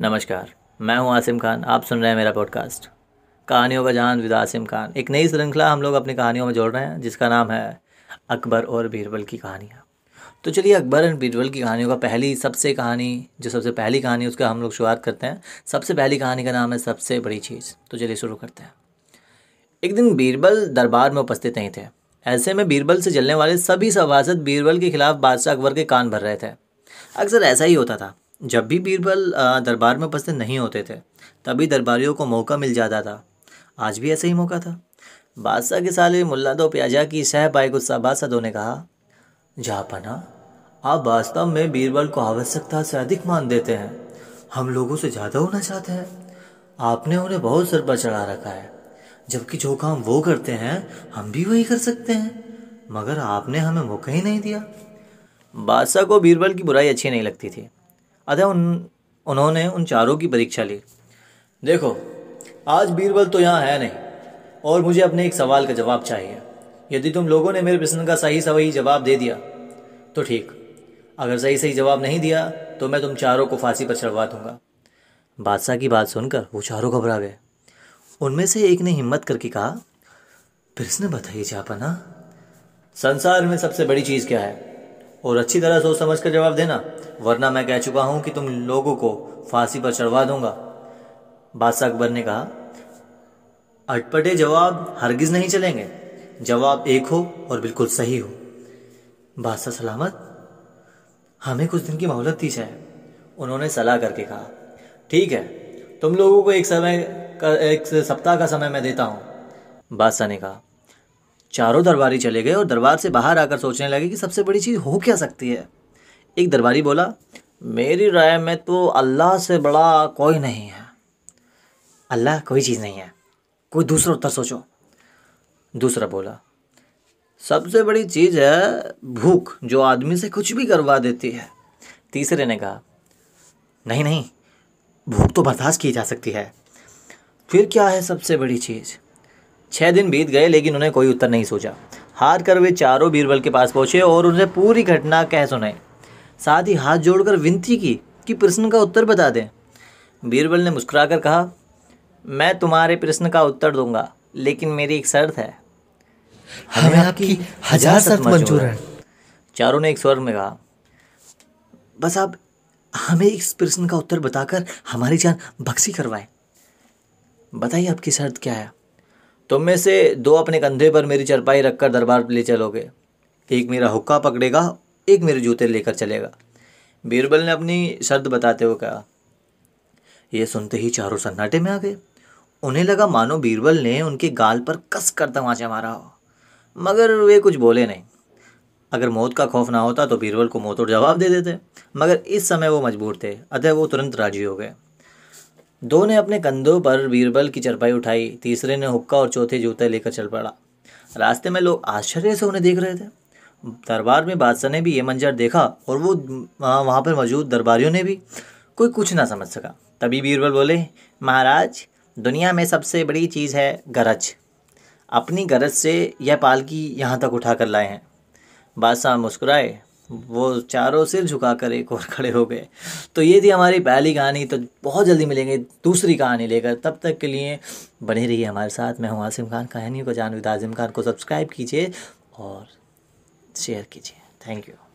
नमस्कार, मैं हूँ आसिम खान, आप सुन रहे हैं मेरा पॉडकास्ट कहानियों का जहान विद आसिम खान। एक नई श्रृंखला हम लोग अपनी कहानियों में जोड़ रहे हैं, जिसका नाम है अकबर और बीरबल की कहानियाँ। तो चलिए, अकबर एंड बीरबल की कहानियों का पहली सबसे कहानी, जो सबसे पहली कहानी उसका हम लोग शुरुआत करते हैं। सबसे पहली कहानी का नाम है सबसे बड़ी चीज़। तो चलिए शुरू करते हैं। एक दिन बीरबल दरबार में उपस्थित नहीं थे। ऐसे में बीरबल से जलने वाले सभी सभासद बीरबल के खिलाफ बादशाह अकबर के कान भर रहे थे। अक्सर ऐसा ही होता था। जब भी बीरबल दरबार में उपस्थित नहीं होते थे, तभी दरबारियों को मौका मिल जाता था। आज भी ऐसा ही मौका था। बादशाह के साले मुल्ला दो प्याजा की सह पाए गुस्सा बादशाह ने कहा जापना आप वास्तव में बीरबल को आवश्यकता से अधिक मान देते हैं। हम लोगों से ज़्यादा होना चाहते हैं। आपने उन्हें बहुत सर पर चढ़ा रखा है। जबकि जो काम वो करते हैं, हम भी वही कर सकते हैं। मगर आपने हमें मौका ही नहीं दिया। बादशाह को बीरबल की बुराई अच्छी नहीं लगती थी। अतः उन, उन्होंने उन चारों की परीक्षा ली। देखो, आज बीरबल तो यहाँ है नहीं, और मुझे अपने एक सवाल का जवाब चाहिए। यदि तुम लोगों ने मेरे प्रश्न का सही सही जवाब दे दिया तो ठीक। अगर सही सही जवाब नहीं दिया तो मैं तुम चारों को फांसी पर चढ़वा दूँगा। बादशाह की बात सुनकर वो चारों घबरा गए। उनमें से एक ने हिम्मत करके कहा, प्रश्न बताइए चापना संसार में सबसे बड़ी चीज़ क्या है? और अच्छी तरह सोच समझ कर जवाब देना, वरना मैं कह चुका हूँ कि तुम लोगों को फांसी पर चढ़वा दूँगा। बादशाह अकबर ने कहा, अटपटे जवाब हरगिज नहीं चलेंगे। जवाब एक हो और बिल्कुल सही हो। बादशाह सलामत? हमें कुछ दिन की मोहलत दी जाए, उन्होंने सलाह करके कहा। ठीक है, तुम लोगों को एक समय का, एक सप्ताह का समय मैं देता हूँ, बादशाह ने कहा। चारों दरबारी चले गए और दरबार से बाहर आकर सोचने लगे कि सबसे बड़ी चीज़ हो क्या सकती है। एक दरबारी बोला, मेरी राय में तो अल्लाह से बड़ा कोई नहीं है। अल्लाह कोई चीज़ नहीं है। कोई दूसरा उत्तर सोचो। दूसरा बोला, सबसे बड़ी चीज़ है भूख, जो आदमी से कुछ भी करवा देती है। तीसरे ने कहा, नहीं नहीं, भूख तो बर्दाश्त की जा सकती है। फिर क्या है सबसे बड़ी चीज़? छः दिन बीत गए लेकिन उन्हें कोई उत्तर नहीं सोचा। हार कर वे चारों बीरबल के पास पहुँचे और उन्हें पूरी घटना कह सुनाई। साथ ही हाथ जोड़कर विनती की कि प्रश्न का उत्तर बता दें। बीरबल ने मुस्कुराकर कहा मैं तुम्हारे प्रश्न का उत्तर दूँगा लेकिन मेरी एक शर्त है। हमें आपकी हज़ार शर्त मंजूर है। चारों ने एक स्वर में कहा बस आप हमें इस प्रश्न का उत्तर बताकर हमारी जान बख्शी करवाएँ। बताइए आपकी शर्त क्या है? तुम में से दो अपने कंधे पर मेरी चरपाई रखकर दरबार ले चलोगे। एक मेरा हुक्का पकड़ेगा, एक मेरे जूते लेकर चलेगा। बीरबल ने अपनी शर्त बताते हुए कहा यह सुनते ही चारों सन्नाटे में आ गए। उन्हें लगा मानो बीरबल ने उनके गाल पर कस कर तमाचा मारा हो। मगर वे कुछ बोले नहीं। अगर मौत का खौफ ना होता तो बीरबल को मौत और जवाब दे देते। मगर इस समय वो मजबूर थे, अतः वो तुरंत राज़ी हो गए। दो ने अपने कंधों पर बीरबल की चरपाई उठाई, तीसरे ने हुक्का और चौथे जूते लेकर चल पड़ा। रास्ते में लोग आश्चर्य से उन्हें देख रहे थे। दरबार में बादशाह ने भी ये मंजर देखा और वो वहाँ पर मौजूद दरबारियों ने भी कोई कुछ ना समझ सका। तभी बीरबल बोले, महाराज, दुनिया में सबसे बड़ी चीज़ है गरज। अपनी गरज से यह पालकी यहाँ तक उठा कर लाए हैं। बादशाह मुस्कुराए वो चारों सिर झुकाकर एक और खड़े हो गए। तो ये थी हमारी पहली कहानी तो बहुत जल्दी मिलेंगे दूसरी कहानी लेकर। तब तक के लिए बने रहिए हमारे साथ। मैं हूँ आसिम खान। कहानियों को जान विद आजिम खान को सब्सक्राइब कीजिए और शेयर कीजिए। Thank you.